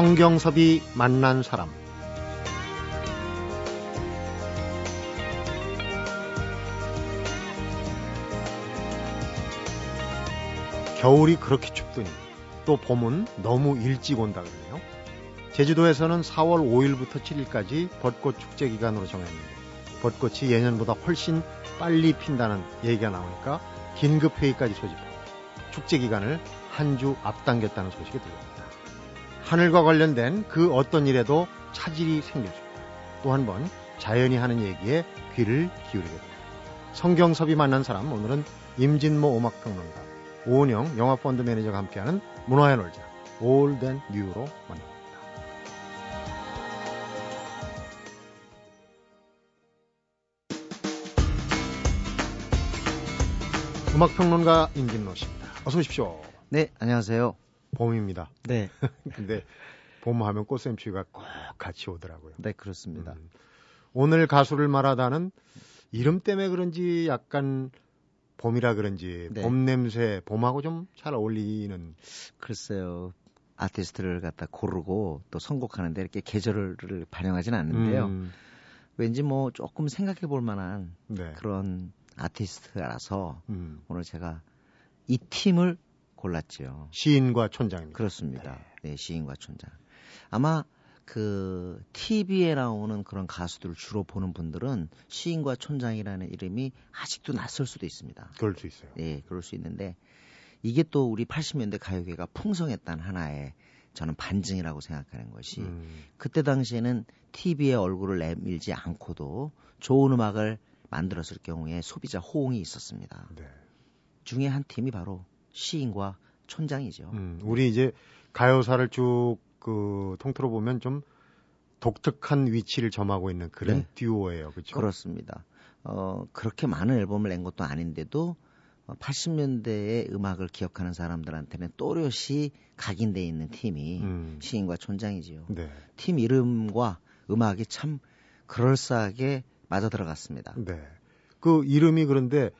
성경섭이 만난 사람 겨울이 그렇게 춥더니 또 봄은 너무 일찍 온다 그러네요. 제주도에서는 4월 5일부터 7일까지 벚꽃 축제 기간으로 정했는데 벚꽃이 예년보다 훨씬 빨리 핀다는 얘기가 나오니까 긴급 회의까지 소집하고 축제 기간을 한 주 앞당겼다는 소식이 들립니다. 하늘과 관련된 그 어떤 일에도 차질이 있다. 또 한 번 자연이 하는 얘기에 귀를 기울이게 됩니다. 성경섭이 만난 사람 오늘은 임진모 음악평론가 오은영 영화펀드 매니저가 함께하는 문화야 놀자 Old and New로 만납니다. 음악평론가 임진모 씨입니다. 어서 오십시오. 네, 안녕하세요. 봄입니다. 네. 근데 봄 하면 꽃샘추위가 꼭 같이 오더라고요. 네, 그렇습니다. 음. 오늘 가수를 말하다는 이름 때문에 그런지 약간 봄이라 그런지 네. 봄 냄새 봄하고 좀 잘 어울리는 글쎄요. 아티스트를 갖다 고르고 또 선곡하는데 이렇게 계절을 반영하진 않는데요. 음, 왠지 뭐 조금 생각해 볼 만한 네. 그런 아티스트라서 음, 오늘 제가 이 팀을 골랐지요. 시인과 촌장입니다. 그렇습니다. 네, 시인과 촌장. 아마 그 TV에 나오는 그런 가수들을 주로 보는 분들은 시인과 촌장이라는 이름이 아직도 낯설 수도 있습니다. 그럴 수 있어요. 예, 그럴 수 있는데 이게 또 우리 80년대 가요계가 풍성했다는 하나의 저는 반증이라고 생각하는 것이 음, 그때 당시에는 TV에 얼굴을 내밀지 않고도 좋은 음악을 만들었을 경우에 소비자 호응이 있었습니다. 네. 중에 한 팀이 바로 시인과 촌장이죠. 음, 우리 이제 가요사를 쭉 그 통틀어 보면 좀 독특한 위치를 점하고 있는 그런 네. 듀오예요. 그렇죠? 그렇습니다. 어, 그렇게 많은 앨범을 낸 것도 아닌데도 어, 80년대의 음악을 기억하는 사람들한테는 또렷이 각인돼 있는 팀이 음, 시인과 촌장이지요. 네. 팀 이름과 음악이 참 그럴싸하게 맞아 들어갔습니다. 네. 그 이름이 그런데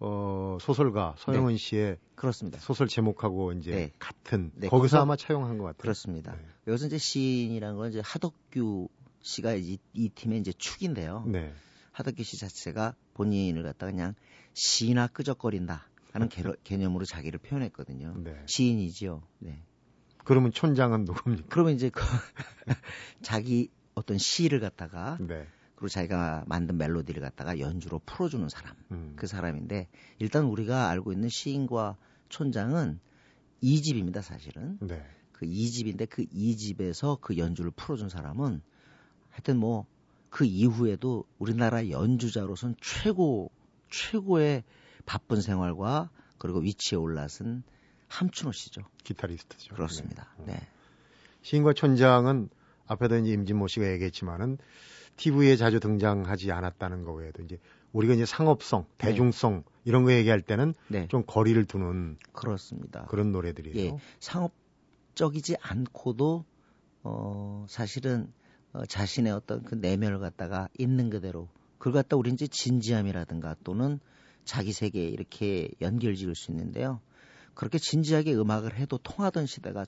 어, 소설가 서영은 씨의 그렇습니다. 소설 제목하고 이제 네. 같은 네, 거기서 거기서- 아마 차용한 것 같아요. 그렇습니다. 네. 여기서 이제 시인이라는 건 이제 하덕규 씨가 이, 이 팀의 이제 축인데요. 네. 하덕규 씨 자체가 본인을 갖다가 그냥 시나 끄적거린다 하는 개, 개념으로 자기를 표현했거든요. 네. 시인이지요. 네. 그러면 촌장은 누굽니까? 그러면 이제 그 자기 어떤 시를 갖다가 네. 그리고 자기가 만든 멜로디를 갖다가 연주로 풀어주는 사람. 음. 그 사람인데 일단 우리가 알고 있는 시인과 촌장은 이집입니다 사실은. 네. 그 이집인데그 이집에서 그 연주를 풀어준 사람은 하여튼 뭐 그 이후에도 우리나라 연주자로선 최고, 최고의 바쁜 생활과 그리고 위치에 올라선 함춘호 씨죠. 기타리스트죠. 그렇습니다. 네. 네. 시인과 촌장은 앞에도 이제 임진모 씨가 얘기했지만은 TV에 자주 등장하지 않았다는 거 외에도 이제 우리가 이제 상업성, 네. 대중성 이런 거 얘기할 때는 네. 좀 거리를 두는 그렇습니다. 그런 노래들이에요. 예, 상업적이지 않고도 어 사실은 어, 자신의 어떤 그 내면을 갖다가 있는 그대로 그걸 갖다 우리 이제 진지함이라든가 또는 자기 세계에 이렇게 연결 지을 수 있는데요. 그렇게 진지하게 음악을 해도 통하던 시대가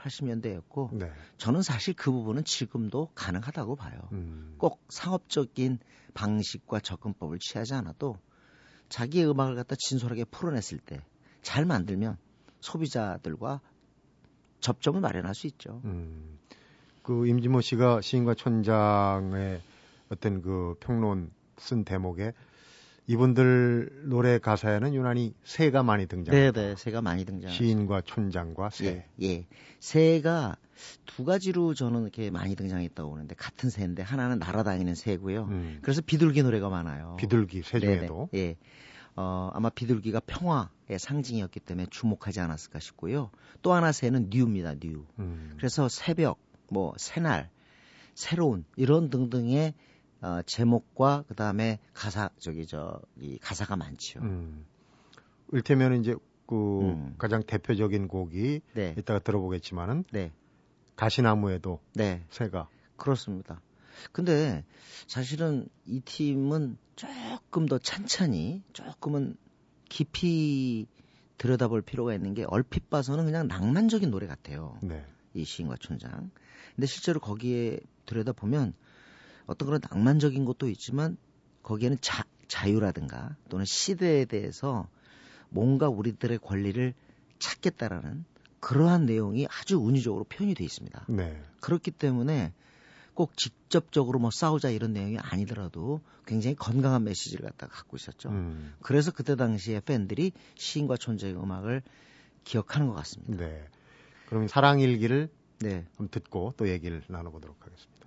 1980년대였고 네. 저는 사실 그 부분은 지금도 가능하다고 봐요. 음. 꼭 상업적인 방식과 접근법을 취하지 않아도 자기의 음악을 갖다 진솔하게 풀어냈을 때 잘 만들면 소비자들과 접점을 마련할 수 있죠. 음. 그 임진모 씨가 시인과 촌장의 어떤 그 평론 쓴 대목에 이분들 노래 가사에는 유난히 새가 많이 등장해요. 네네, 새가 많이 등장. 시인과 촌장과 새. 예, 예. 새가 두 가지로 저는 이렇게 많이 등장했다고 보는데 같은 새인데 하나는 날아다니는 새고요. 음. 그래서 비둘기 노래가 많아요. 비둘기 새 네네, 중에도 예. 어, 아마 비둘기가 평화의 상징이었기 때문에 주목하지 않았을까 싶고요. 또 하나 새는 new입니다, new. 음. 그래서 새벽, 뭐 새날, 새로운 이런 등등의 어, 제목과 그 다음에 가사 저기 저이 가사가 많지요. 음. 일테면 이제 그 음. 가장 대표적인 곡이 네, 이따가 들어보겠지만은 네, 가시나무에도 네, 새가 그렇습니다. 근데 사실은 이 팀은 조금 더 찬찬히 조금은 깊이 들여다볼 필요가 있는 게 얼핏 봐서는 그냥 낭만적인 노래 같아요. 네. 이 시인과 촌장. 근데 실제로 거기에 들여다 보면 어떤 그런 낭만적인 것도 있지만 거기에는 자, 자유라든가 또는 시대에 대해서 뭔가 우리들의 권리를 찾겠다라는 그러한 내용이 아주 운유적으로 표현이 돼 있습니다. 네. 그렇기 때문에 꼭 직접적으로 뭐 싸우자 이런 내용이 아니더라도 굉장히 건강한 메시지를 갖다가 갖고 있었죠. 음. 그래서 그때 당시에 팬들이 시인과 촌재의 음악을 기억하는 것 같습니다. 네. 그럼 사랑일기를 네. 듣고 또 얘기를 나눠보도록 하겠습니다.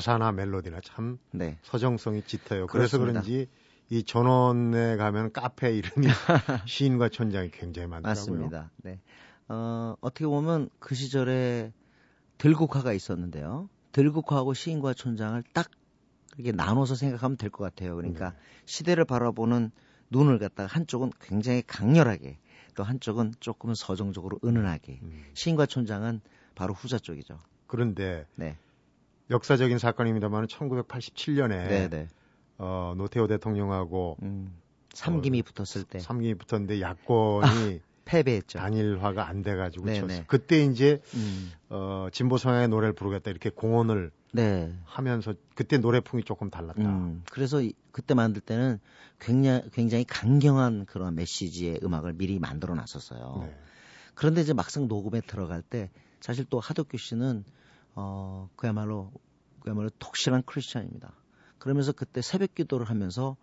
가사나 멜로디나 참 네. 서정성이 짙어요. 그래서 그렇습니다. 그런지 이 전원에 가면 카페 이름이 시인과 촌장이 굉장히 많더라고요. 맞습니다. 네. 어, 어떻게 보면 그 시절에 들국화가 있었는데요. 들국화하고 시인과 촌장을 딱 이렇게 나눠서 생각하면 될 것 같아요. 그러니까 네. 시대를 바라보는 눈을 갖다가 한쪽은 굉장히 강렬하게 또 한쪽은 조금은 서정적으로 은은하게 음. 시인과 촌장은 바로 후자 쪽이죠. 그런데 네. 역사적인 사건입니다만 1987년에 네네. 어, 노태우 대통령하고 음, 삼김이 어, 붙었을 때 삼김이 붙었는데 야권이 아, 패배했죠. 단일화가 안 돼가지고 졌어요. 그때 이제 음. 어, 진보 성향의 노래를 부르겠다 이렇게 공언을 네. 하면서 그때 노래풍이 조금 달랐다. 음, 그래서 그때 만들 때는 굉장히, 굉장히 강경한 그런 메시지의 음악을 미리 만들어 놨었어요. 네. 그런데 이제 막상 녹음에 들어갈 때 사실 또 하덕규 씨는 어, 그야말로 그야말로 톡실한 크리스찬입니다. 그러면서 그때 새벽 기도를 하면서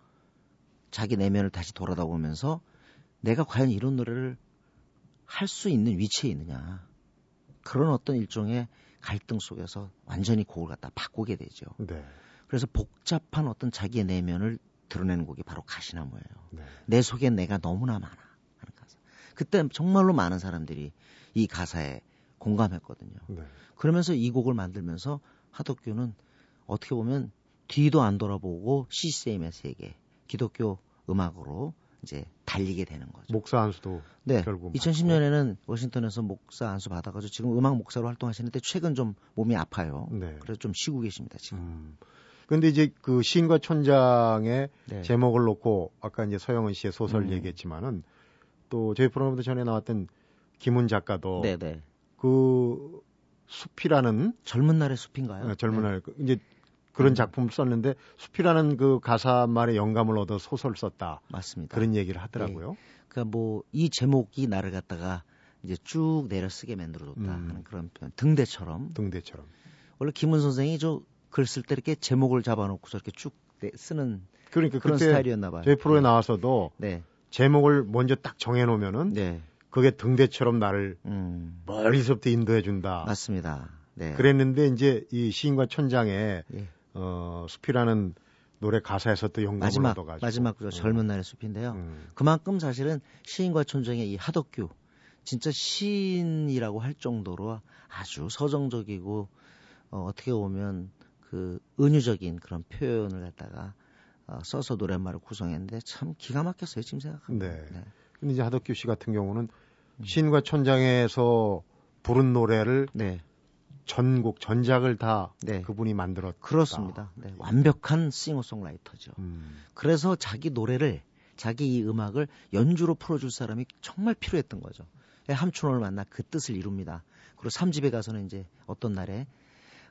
자기 내면을 다시 돌아다 보면서 내가 과연 이런 노래를 할 수 있는 위치에 있느냐. 그런 어떤 일종의 갈등 속에서 완전히 곡을 갖다 바꾸게 되죠. 네. 그래서 복잡한 어떤 자기의 내면을 드러내는 곡이 바로 가시나무예요. 네. 내 속에 내가 너무나 많아. 하는 가사. 그때 정말로 많은 사람들이 이 가사에 공감했거든요. 네. 그러면서 이 곡을 만들면서 하덕규는 어떻게 보면 뒤도 안 돌아보고 CCM의 세계, 기독교 음악으로 이제 달리게 되는 거죠. 목사 안수도 네. 결국 2010년에는 워싱턴에서 목사 안수 받아가지고 지금 음악 목사로 활동하시는데 최근 좀 몸이 아파요. 네. 그래서 좀 쉬고 계십니다 지금. 음. 근데 이제 그 시인과 촌장의 네. 제목을 놓고 아까 이제 서영은 씨의 소설 음. 얘기했지만은 또 저희 프로그램도 전에 나왔던 김훈 작가도 네네. 네. 그 숲이라는 젊은 날의 숲인가요? 네, 젊은 네. 날 이제 그런 음. 작품을 썼는데 숲이라는 그 가사 말에 영감을 얻어 소설 썼다. 맞습니다. 그런 얘기를 하더라고요. 네. 그러니까 뭐 이 제목이 나를 갖다가 이제 쭉 내려 쓰게 만들어줬다 음. 하는 그런 표현. 등대처럼. 등대처럼. 원래 김은 선생이 저 글 쓸 때 이렇게 제목을 잡아놓고 저렇게 쭉 쓰는 그러니까 그런 스타일이었나 봐요. 저희 프로에 네. 나와서도 네. 제목을 먼저 딱 정해놓으면은 네. 그게 등대처럼 나를 음. 멀리서부터 인도해 준다. 맞습니다. 네. 그랬는데 이제 이 시인과 천장에 예. 어, 숲이라는 노래 가사에서 또 영감을 마지막, 얻어가지고 마지막 그 어. 젊은 날의 숲인데요. 음. 그만큼 사실은 시인과 촌정의 이 하덕규 진짜 시인이라고 할 정도로 아주 서정적이고 어, 어떻게 보면 그 은유적인 그런 표현을 갖다가 어, 써서 노랫말을 구성했는데 참 기가 막혔어요 지금 생각하면. 네. 네. 근데 이제 하덕규 씨 같은 경우는 음. 시인과 천장에서 부른 노래를 네. 전곡 전작을 다 네. 그분이 만들었다. 그렇습니다. 네. 완벽한 싱어송라이터죠. 음. 그래서 자기 노래를 자기 이 음악을 연주로 풀어줄 사람이 정말 필요했던 거죠. 예, 함춘호를 만나 그 뜻을 이룹니다. 그리고 3집에 가서는 이제 어떤 날에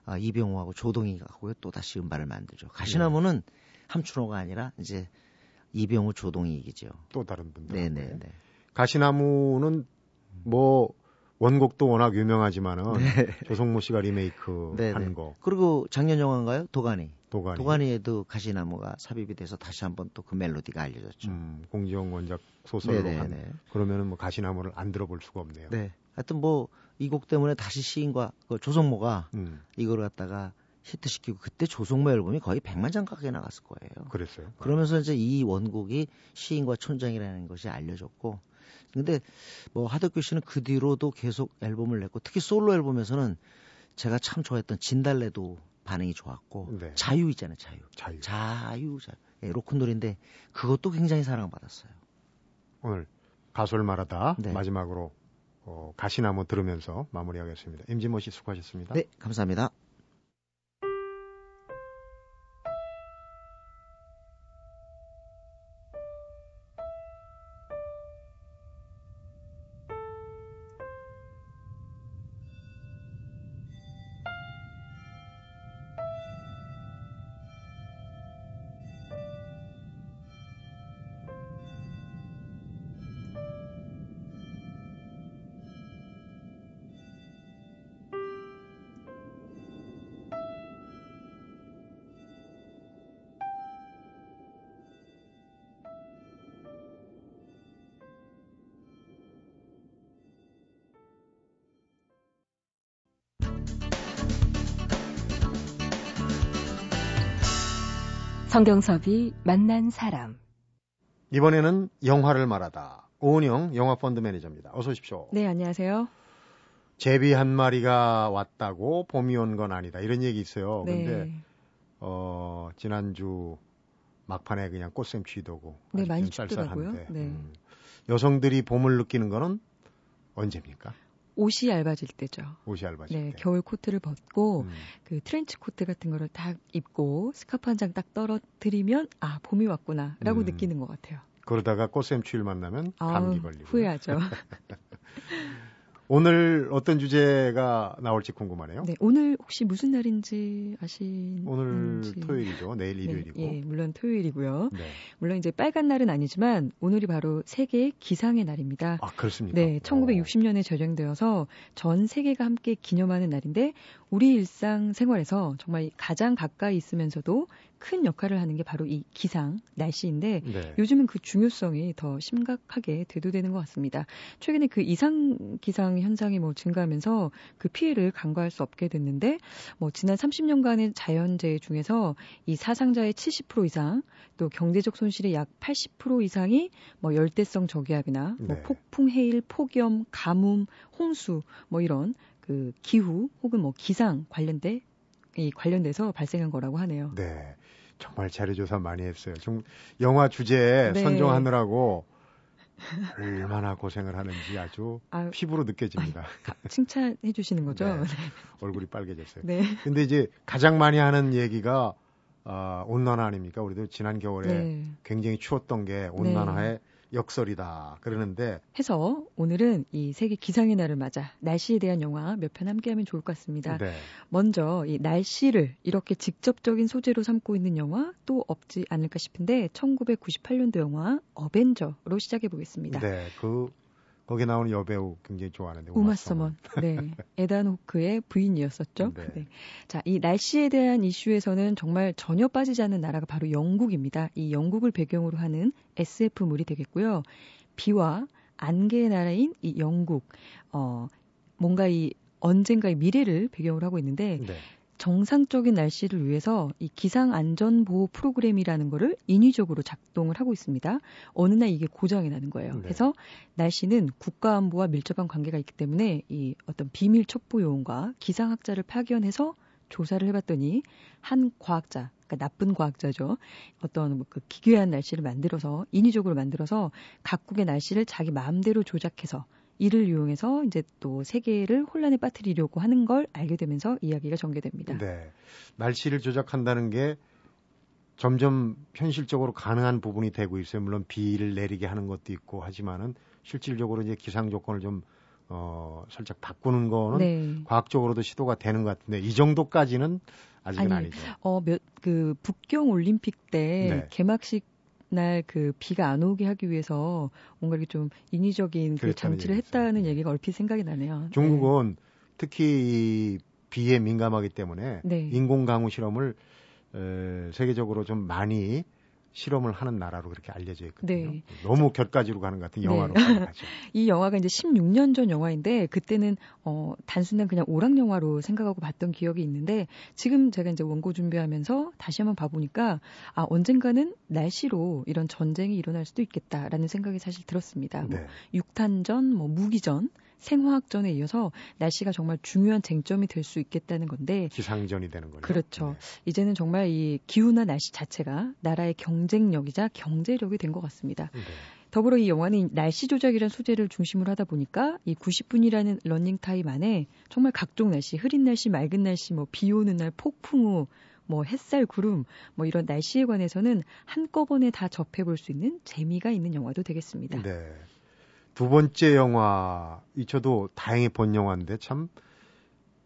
아, 이병호하고 조동희가 하고요 또 다시 음반을 만들죠. 가시나무는 네. 함춘호가 아니라 이제 이병호 조동희 얘기죠. 또 다른 분들. 네네네. 가시나무는 뭐 원곡도 워낙 유명하지만은 네. 조성모 씨가 리메이크 네, 한 네. 거. 그리고 작년 영화인가요? 도가니. 도가니. 도가니에도 가시나무가 삽입이 돼서 다시 한번 또 그 멜로디가 알려졌죠. 음, 공지영 원작 소설로 네네, 한. 네. 그러면은 뭐 가시나무를 안 들어볼 수가 없네요. 네. 하여튼 뭐 이 곡 때문에 다시 시인과 그 조성모가 음. 이걸 갖다가 히트시키고 그때 조성모 앨범이 거의 100만 장 가까이 나갔을 거예요. 그랬어요. 그러면서 이제 이 원곡이 시인과 촌장이라는 것이 알려졌고 근데 뭐 하덕규 씨는 그 뒤로도 계속 앨범을 냈고 특히 솔로 앨범에서는 제가 참 좋아했던 진달래도 반응이 좋았고 네. 자유 있잖아요 자유 자유 자유, 자유. 예, 로큰롤인데 그것도 굉장히 사랑받았어요 오늘 가수를 말하다 네. 마지막으로 어, 가시나무 들으면서 마무리하겠습니다 임진모 씨 수고하셨습니다 네 감사합니다 성경섭이 만난 사람. 이번에는 영화를 말하다. 오은영 영화 펀드 매니저입니다. 어서 오십시오. 네, 안녕하세요. 제비 한 마리가 왔다고 봄이 온 건 아니다. 이런 얘기 있어요. 네. 근데 어, 지난주 막판에 그냥 꽃샘 취도고 네, 많이 춥더라고요. 네. 음. 여성들이 봄을 느끼는 거는 언제입니까? 옷이 얇아질 때죠. 옷이 얇아질 네, 때. 겨울 코트를 벗고 음. 그 트렌치 코트 같은 거를 딱 입고 스카프 한 장 딱 떨어뜨리면 아 봄이 왔구나라고 음. 느끼는 것 같아요. 그러다가 꽃샘추위를 만나면 감기 걸리고 후회하죠. 오늘 어떤 주제가 나올지 궁금하네요. 네, 오늘 혹시 무슨 날인지 아시는지? 오늘 토요일이죠. 내일 네, 일요일이고. 네, 예, 물론 토요일이고요. 네. 물론 이제 빨간 날은 아니지만 오늘이 바로 세계 기상의 날입니다. 아, 그렇습니까? 네, 1960년에 제정되어서 전 세계가 함께 기념하는 날인데 우리 일상 생활에서 정말 가장 가까이 있으면서도 큰 역할을 하는 게 바로 이 기상, 날씨인데 네. 요즘은 그 중요성이 더 심각하게 대두되는 것 같습니다. 최근에 그 이상 기상 현상이 뭐 증가하면서 그 피해를 간과할 수 없게 됐는데 뭐 지난 30년간의 자연재해 중에서 이 사상자의 70% 이상 또 경제적 손실의 약 80% 이상이 뭐 열대성 저기압이나 뭐 네. 뭐 폭풍 해일, 폭염, 가뭄, 홍수 뭐 이런 그 기후 혹은 뭐 기상 관련돼 이 관련돼서 발생한 거라고 하네요. 네. 정말 자료 조사 많이 했어요. 좀 영화 주제 네. 선정하느라고 얼마나 고생을 하는지 아주 아유, 피부로 느껴집니다. 아유, 칭찬해 주시는 거죠? 네. 네. 얼굴이 빨개졌어요. 네. 근데 이제 가장 많이 하는 얘기가 어, 온난화 아닙니까? 우리도 지난 겨울에 네. 굉장히 추웠던 게 온난화에 네. 역설이다 그러는데 해서 오늘은 이 세계 기상의 날을 맞아 날씨에 대한 영화 몇 편 함께하면 좋을 것 같습니다. 네. 먼저 이 날씨를 이렇게 직접적인 소재로 삼고 있는 영화 또 없지 않을까 싶은데 1998년도 영화 어벤져로 시작해 보겠습니다. 네, 그 거기 나오는 여배우 굉장히 좋아하는데 우마 서먼. 네. 에단 호크의 부인이었었죠. 네. 네. 자, 이 날씨에 대한 이슈에서는 정말 전혀 빠지지 않는 나라가 바로 영국입니다. 이 영국을 배경으로 하는 SF물이 되겠고요. 비와 안개의 나라인 이 영국 어 뭔가 이 언젠가의 미래를 배경으로 하고 있는데 네. 정상적인 날씨를 위해서 이 기상 안전 보호 프로그램이라는 거를 인위적으로 작동을 하고 있습니다. 어느 날 이게 고장이 나는 거예요. 네. 그래서 날씨는 국가 안보와 밀접한 관계가 있기 때문에 이 어떤 비밀 첩보 요원과 기상학자를 파견해서 조사를 해봤더니 한 과학자, 그러니까 나쁜 과학자죠. 어떤 그 기괴한 날씨를 만들어서 인위적으로 만들어서 각국의 날씨를 자기 마음대로 조작해서 이를 이용해서 이제 또 세계를 혼란에 빠뜨리려고 하는 걸 알게 되면서 이야기가 전개됩니다. 네. 날씨를 조작한다는 게 점점 현실적으로 가능한 부분이 되고 있어요. 물론 비를 내리게 하는 것도 있고 하지만은 실질적으로 이제 기상 조건을 좀 어, 살짝 바꾸는 거는 네. 과학적으로도 시도가 되는 것 같은데 이 정도까지는 아직은 아니, 아니죠. 어, 몇, 그 북경 올림픽 때 네. 개막식 날 그 비가 안 오게 하기 위해서 뭔가 이렇게 좀 인위적인 그 장치를 했다는 얘기가 얼핏 생각이 나네요. 중국은 네. 특히 이 비에 민감하기 때문에 네. 인공 강우 실험을 에, 세계적으로 좀 많이 실험을 하는 나라로 그렇게 알려져 있거든요. 네. 너무 곁가지로 가는 것 같은 네. 영화로 네. 이 영화가 이제 16년 전 영화인데 그때는 어 단순한 그냥 오락 영화로 생각하고 봤던 기억이 있는데 지금 제가 이제 원고 준비하면서 다시 한번 봐보니까 아 언젠가는 날씨로 이런 전쟁이 일어날 수도 있겠다라는 생각이 사실 들었습니다. 뭐 네. 뭐 육탄전, 뭐 무기전 생화학전에 이어서 날씨가 정말 중요한 쟁점이 될 수 있겠다는 건데 기상전이 되는 거죠. 그렇죠. 네. 이제는 정말 이 기후나 날씨 자체가 나라의 경쟁력이자 경제력이 된 것 같습니다. 네. 더불어 이 영화는 날씨 조작이라는 소재를 중심으로 하다 보니까 이 90분이라는 러닝 타임 안에 정말 각종 날씨, 흐린 날씨, 맑은 날씨, 뭐 비 오는 날, 폭풍우, 뭐 햇살, 구름, 뭐 이런 날씨에 관해서는 한꺼번에 다 접해 볼 수 있는 재미가 있는 영화도 되겠습니다. 네. 두 번째 영화, 이 저도 다행히 본 영화인데 참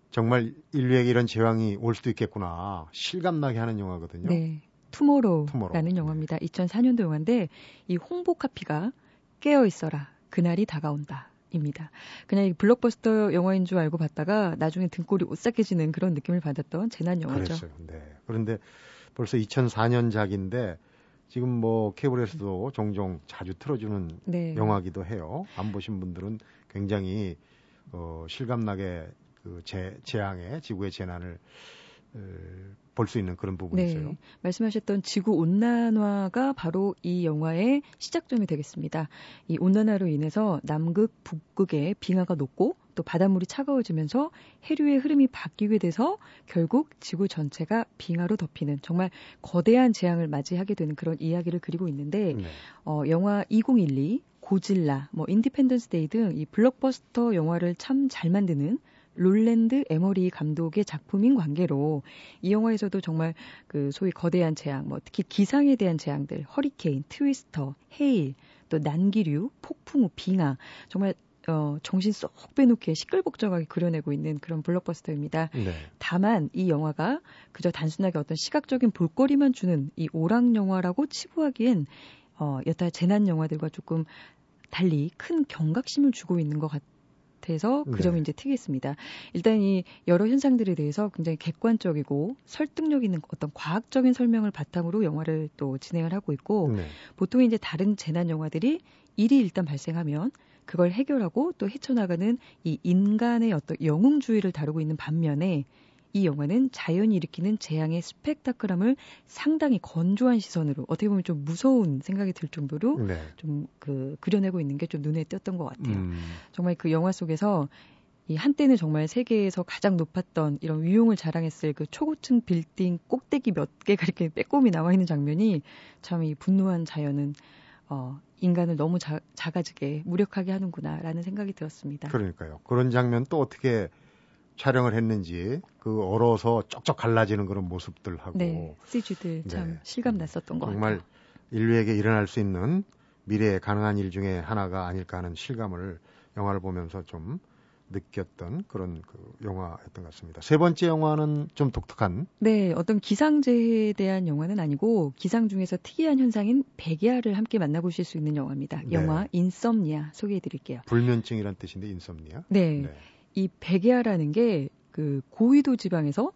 정말 인류에게 이런 재앙이 올 수도 있겠구나 실감나게 하는 영화거든요. 네. 투모로우라는 투모로우. 영화입니다. 2004년도 영화인데 이 홍보 카피가 깨어 있어라. 그날이 다가온다. 입니다. 그냥 블록버스터 영화인 줄 알고 봤다가 나중에 등골이 오싹해지는 그런 느낌을 받았던 재난 영화죠. 그랬어요. 네. 그런데 벌써 2004년작인데 지금 뭐 케이블에서도 종종 자주 틀어주는 네. 영화기도 해요. 안 보신 분들은 굉장히 어, 실감나게 그 재, 재앙의 지구의 재난을 어, 볼수 있는 그런 부분이 네. 있어요. 말씀하셨던 지구 온난화가 바로 이 영화의 시작점이 되겠습니다. 이 온난화로 인해서 남극, 북극의 빙하가 녹고 또 바닷물이 차가워지면서 해류의 흐름이 바뀌게 돼서 결국 지구 전체가 빙하로 덮이는 정말 거대한 재앙을 맞이하게 되는 그런 이야기를 그리고 있는데 네. 어, 영화 2012 고질라, 뭐 인디펜던스 데이 등 이 블록버스터 영화를 참 잘 만드는 롤랜드 에머리히 감독의 작품인 관계로 이 영화에서도 정말 그 소위 거대한 재앙, 뭐 특히 기상에 대한 재앙들, 허리케인, twister, hail, 또 난기류, 폭풍우, 빙하 정말 어, 정신 쏙 빼놓게 시끌벅적하게 그려내고 있는 그런 블록버스터입니다. 네. 다만 이 영화가 그저 단순하게 어떤 시각적인 볼거리만 주는 이 오락 영화라고 치부하기엔 어, 여타 재난 영화들과 조금 달리 큰 경각심을 주고 있는 것 같아서 그 네. 점이 이제 특이했습니다. 일단 이 여러 현상들에 대해서 굉장히 객관적이고 설득력 있는 어떤 과학적인 설명을 바탕으로 영화를 또 진행을 하고 있고 네. 보통 이제 다른 재난 영화들이 일이 일단 발생하면 그걸 해결하고 또 헤쳐나가는 이 인간의 어떤 영웅주의를 다루고 있는 반면에 이 영화는 자연이 일으키는 재앙의 스펙타클함을 상당히 건조한 시선으로 어떻게 보면 좀 무서운 생각이 들 정도로 네. 좀그 그려내고 있는 게 좀 눈에 띄었던 것 같아요. 음. 정말 그 영화 속에서 이 한때는 정말 세계에서 가장 높았던 이런 위용을 자랑했을 그 초고층 빌딩 꼭대기 몇 개가 이렇게 빼꼼히 나와 있는 장면이 참 이 분노한 자연은 어, 인간을 너무 자, 작아지게 무력하게 하는구나라는 생각이 들었습니다. 그러니까요. 그런 장면 또 어떻게 촬영을 했는지 그 얼어서 쪽쪽 갈라지는 그런 모습들하고 네, CG들 참 네. 실감 났었던 것 정말 같아요. 인류에게 일어날 수 있는 미래에 가능한 일 중에 하나가 아닐까 하는 실감을 영화를 보면서 좀 느꼈던 그런 그 영화였던 것 같습니다. 세 번째 영화는 좀 독특한. 네, 어떤 기상재해에 대한 영화는 아니고 기상 중에서 특이한 현상인 백야를 함께 만나보실 수 있는 영화입니다. 네. 영화 인썸니아 소개해드릴게요. 불면증이란 뜻인데 인썸니아. 네, 네. 이 백야라는 게 그 고위도 지방에서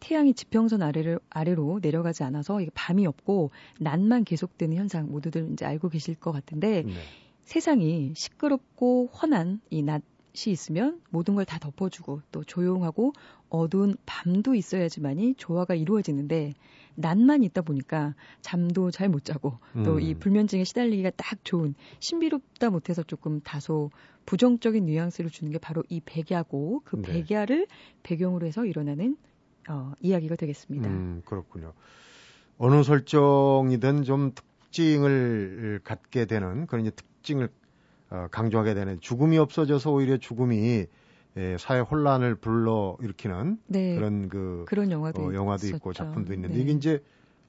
태양이 지평선 아래를 아래로 내려가지 않아서 이게 밤이 없고 낮만 계속되는 현상 모두들 이제 알고 계실 것 같은데 네. 세상이 시끄럽고 훤한 이낮 시 있으면 모든 걸 다 덮어주고 또 조용하고 어두운 밤도 있어야지만이 조화가 이루어지는데 낮만 있다 보니까 잠도 잘 못 자고 또이 음. 불면증에 시달리기가 딱 좋은 신비롭다 못해서 조금 다소 부정적인 뉘앙스를 주는 게 바로 이 백야고 그 네. 백야를 배경으로 해서 일어나는 어, 이야기가 되겠습니다. 음, 그렇군요. 어느 설정이든 좀 특징을 갖게 되는 그런 이제 특징을 어, 강조하게 되는 죽음이 없어져서 오히려 죽음이 예, 사회 혼란을 불러 일으키는 네, 그런 그 그런 영화도, 어, 영화도 있고 작품도 있는데 네. 이게 이제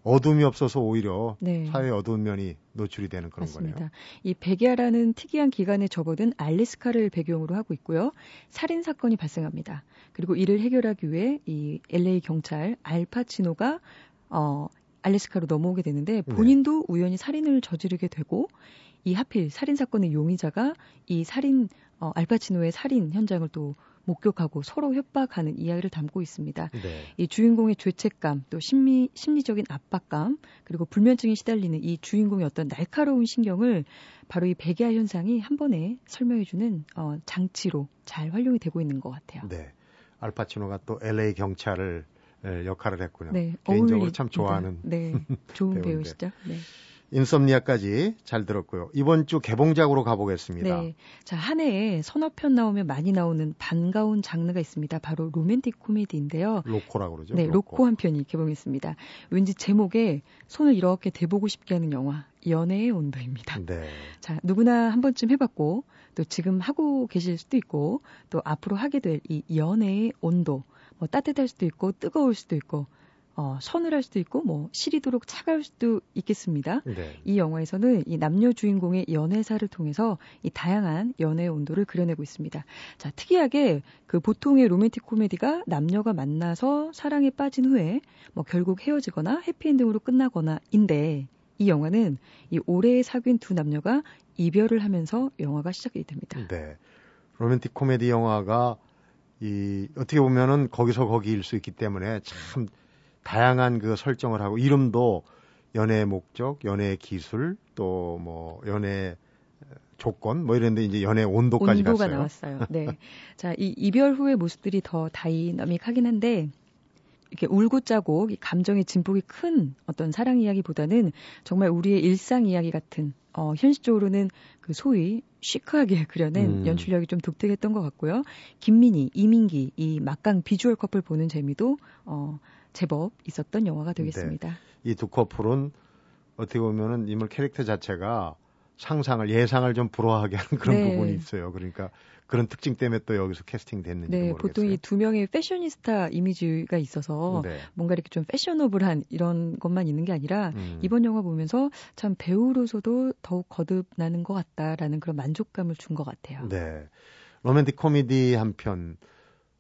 어둠이 없어서 오히려 네. 사회의 어두운 면이 노출이 되는 그런 맞습니다. 거네요. 이 백야라는 특이한 기간에 접어든 알래스카를 배경으로 하고 있고요. 살인 사건이 발생합니다. 그리고 이를 해결하기 위해 이 LA 경찰 알파치노가 어 알래스카로 넘어오게 되는데 네. 본인도 우연히 살인을 저지르게 되고 이 하필 살인 사건의 용의자가 이 살인 어, 알파치노의 살인 현장을 또 목격하고 서로 협박하는 이야기를 담고 있습니다. 네. 이 주인공의 죄책감, 또 심리, 심리적인 압박감, 그리고 불면증에 시달리는 이 주인공의 어떤 날카로운 신경을 바로 이 백야 현상이 한 번에 설명해주는 어, 장치로 잘 활용이 되고 있는 것 같아요. 네. 알파치노가 또 LA 경찰을 예, 역할을 했군요. 네, 개인적으로 어울리, 참 좋아하는 네, 좋은. 배우시죠. 네. 인썸니아까지 잘 들었고요. 이번 주 개봉작으로 가보겠습니다. 네. 자, 한 해에 서너 편 나오면 많이 나오는 반가운 장르가 있습니다. 바로 로맨틱 코미디인데요. 로코라고 그러죠. 네, 로코 한 편이 개봉했습니다. 왠지 제목에 손을 이렇게 대보고 싶게 하는 영화, 연애의 온도입니다. 네. 자, 누구나 한 번쯤 해봤고, 또 지금 하고 계실 수도 있고, 또 앞으로 하게 될 이 연애의 온도, 뭐 따뜻할 수도 있고, 뜨거울 수도 있고, 어, 서늘할 수도 있고, 뭐 시리도록 차가울 수도 있겠습니다. 네. 이 영화에서는 이 남녀 주인공의 연애사를 통해서 이 다양한 연애의 온도를 그려내고 있습니다. 자, 특이하게 그 보통의 로맨틱 코미디가 남녀가 만나서 사랑에 빠진 후에 뭐 결국 헤어지거나 해피엔딩으로 끝나거나인데 이 영화는 이 오래 사귄 두 남녀가 이별을 하면서 영화가 시작이 됩니다. 네. 로맨틱 코미디 영화가 이 어떻게 보면은 거기서 거기일 수 있기 때문에 참 다양한 그 설정을 하고 이름도 연애의 목적, 연애의 기술, 또 뭐 연애 조건 뭐 이런데 이제 연애 온도까지 온도가 갔어요. 나왔어요. 네. 자, 이 이별 후의 모습들이 더 다이나믹하긴 한데 이렇게 울고 짜고 이 감정의 진폭이 큰 어떤 사랑 이야기보다는 정말 우리의 일상 이야기 같은 어, 현실적으로는 그 소위 시크하게 그려낸 음. 연출력이 좀 독특했던 것 같고요. 김민희, 이민기 이 막강 비주얼 커플 보는 재미도 어, 제법 있었던 영화가 되겠습니다. 이 두 커플은 어떻게 보면은 인물 캐릭터 자체가 상상을 예상을 좀 불허하게 하는 그런 네. 부분이 있어요. 그러니까 그런 특징 때문에 또 여기서 캐스팅 됐는지 네, 모르겠어요. 보통 이 두 명의 패셔니스타 이미지가 있어서 네. 뭔가 이렇게 좀 패셔너블한 이런 것만 있는 게 아니라 음. 이번 영화 보면서 참 배우로서도 더욱 거듭나는 것 같다라는 그런 만족감을 준 것 같아요. 네. 로맨틱 코미디 한 편,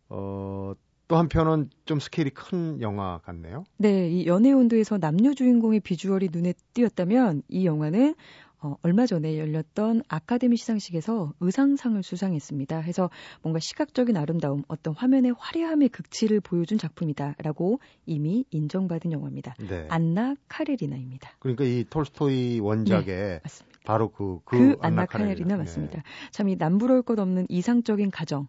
어, 또 한 편은 좀 스케일이 큰 영화 같네요. 네, 이 연애 온도에서 남녀 주인공의 비주얼이 눈에 띄었다면 이 영화는 어, 얼마 전에 열렸던 아카데미 시상식에서 의상상을 수상했습니다. 해서 뭔가 시각적인 아름다움, 어떤 화면의 화려함의 극치를 보여준 작품이다라고 이미 인정받은 영화입니다. 네. 안나 카레리나입니다. 그러니까 이 톨스토이 원작의 맞습니다. 바로 그, 그, 그, 안나 안나 카레리나 카레리나. 맞습니다. 참이 남부러울 것 없는 이상적인 가정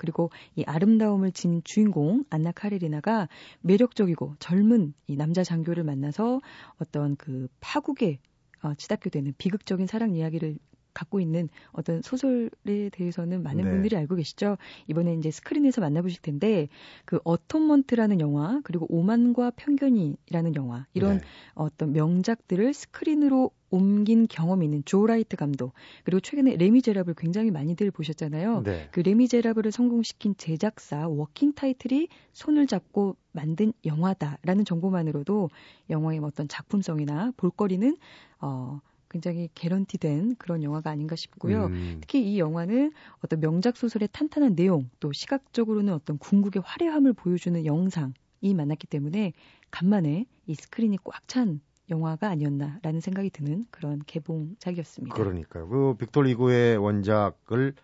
그리고 이 아름다움을 지닌 주인공 안나 카레리나가 매력적이고 젊은 이 남자 장교를 만나서 어떤 그 파국에 어, 치닫게 되는 비극적인 사랑 이야기를 갖고 있는 어떤 소설에 대해서는 많은 네. 분들이 알고 계시죠. 이번에 이제 스크린에서 만나보실 텐데 그 어톤먼트라는 영화 그리고 오만과 편견이라는 영화 이런 네. 어떤 명작들을 스크린으로 옮긴 경험이 있는 조 라이트 감독 그리고 최근에 레미제라블 굉장히 많이들 보셨잖아요. 네. 그 레미제라블을 성공시킨 제작사 워킹 타이틀이 손을 잡고 만든 영화다라는 정보만으로도 영화의 어떤 작품성이나 볼거리는 어 굉장히 개런티된 그런 영화가 아닌가 싶고요. 음, 특히 이 영화는 어떤 명작 소설의 탄탄한 내용 또 시각적으로는 어떤 궁극의 화려함을 보여주는 영상이 만났기 때문에 간만에 이 스크린이 꽉 찬 영화가 아니었나라는 생각이 드는 그런 개봉작이었습니다. 그러니까요. 그 빅토르 위고의 원작을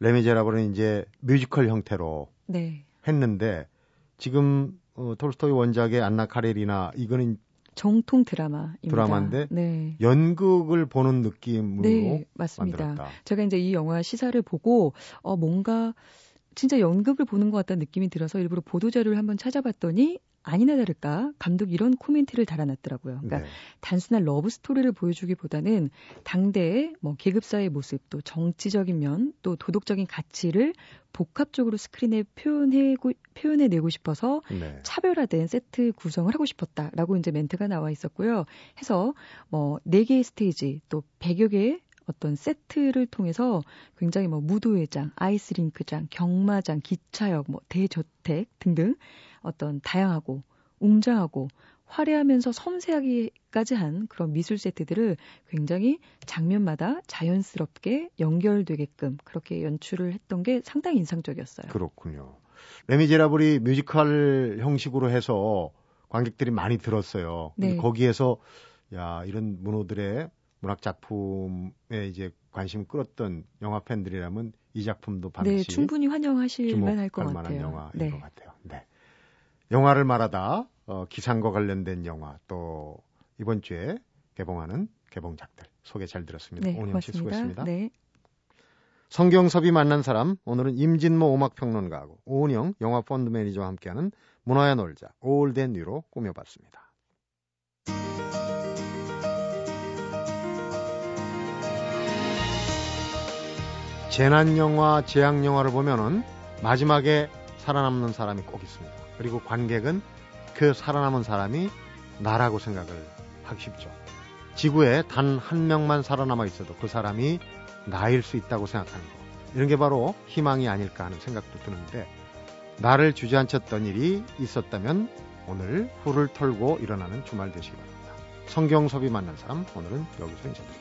레미제라블은 이제 뮤지컬 형태로 네. 했는데 지금 어, 톨스토이 원작의 안나 카레니나 이거는 정통 드라마입니다. 드라마인데 네. 연극을 보는 느낌으로 네, 맞습니다. 만들었다. 제가 이제 이 영화 시사를 보고 어 뭔가 진짜 연극을 보는 것 같다는 느낌이 들어서 일부러 보도 자료를 한번 찾아봤더니 아니나 다를까 감독이 이런 코멘트를 달아놨더라고요. 그러니까 네. 단순한 러브 스토리를 보여주기보다는 당대의 뭐 계급사의 모습, 또 정치적인 면, 또 도덕적인 가치를 복합적으로 스크린에 표현해 표현해 내고 싶어서 네. 차별화된 세트 구성을 하고 싶었다라고 이제 멘트가 나와 있었고요. 해서 뭐네 개의 스테이지 또 100여 개의 어떤 세트를 통해서 굉장히 뭐 무도회장, 아이스링크장, 경마장, 기차역, 뭐 대저택 등등 어떤 다양하고 웅장하고 화려하면서 섬세하기까지 한 그런 미술 세트들을 굉장히 장면마다 자연스럽게 연결되게끔 그렇게 연출을 했던 게 상당히 인상적이었어요. 그렇군요. 레미제라블이 뮤지컬 형식으로 해서 관객들이 많이 들었어요. 네. 거기에서 야 이런 문호들의 문학 작품에 이제 관심을 끌었던 영화 팬들이라면 이 작품도 반드시 네, 충분히 환영하실 만할 것 만한 같아요. 영화인 네. 것 같아요. 네. 영화를 말하다 어, 기상과 관련된 영화 또 이번 주에 개봉하는 개봉작들 소개 잘 들었습니다. 네, 오은영 씨. 수고했습니다. 네. 성경섭이 만난 사람 오늘은 임진모 음악평론가하고 오은영 영화 펀드 매니저와 함께하는 문화의 놀자 올덴 위로 꾸며봤습니다. 재난 영화, 재앙 영화를 보면은 마지막에 살아남는 사람이 꼭 있습니다. 그리고 관객은 그 살아남은 사람이 나라고 생각을 하기 쉽죠. 지구에 단 한 명만 살아남아 있어도 그 사람이 나일 수 있다고 생각하는 거. 이런 게 바로 희망이 아닐까 하는 생각도 드는데 나를 주저앉혔던 일이 있었다면 오늘 후를 털고 일어나는 주말 되시기 바랍니다. 성경섭이 만난 사람 오늘은 여기서 인사드립니다.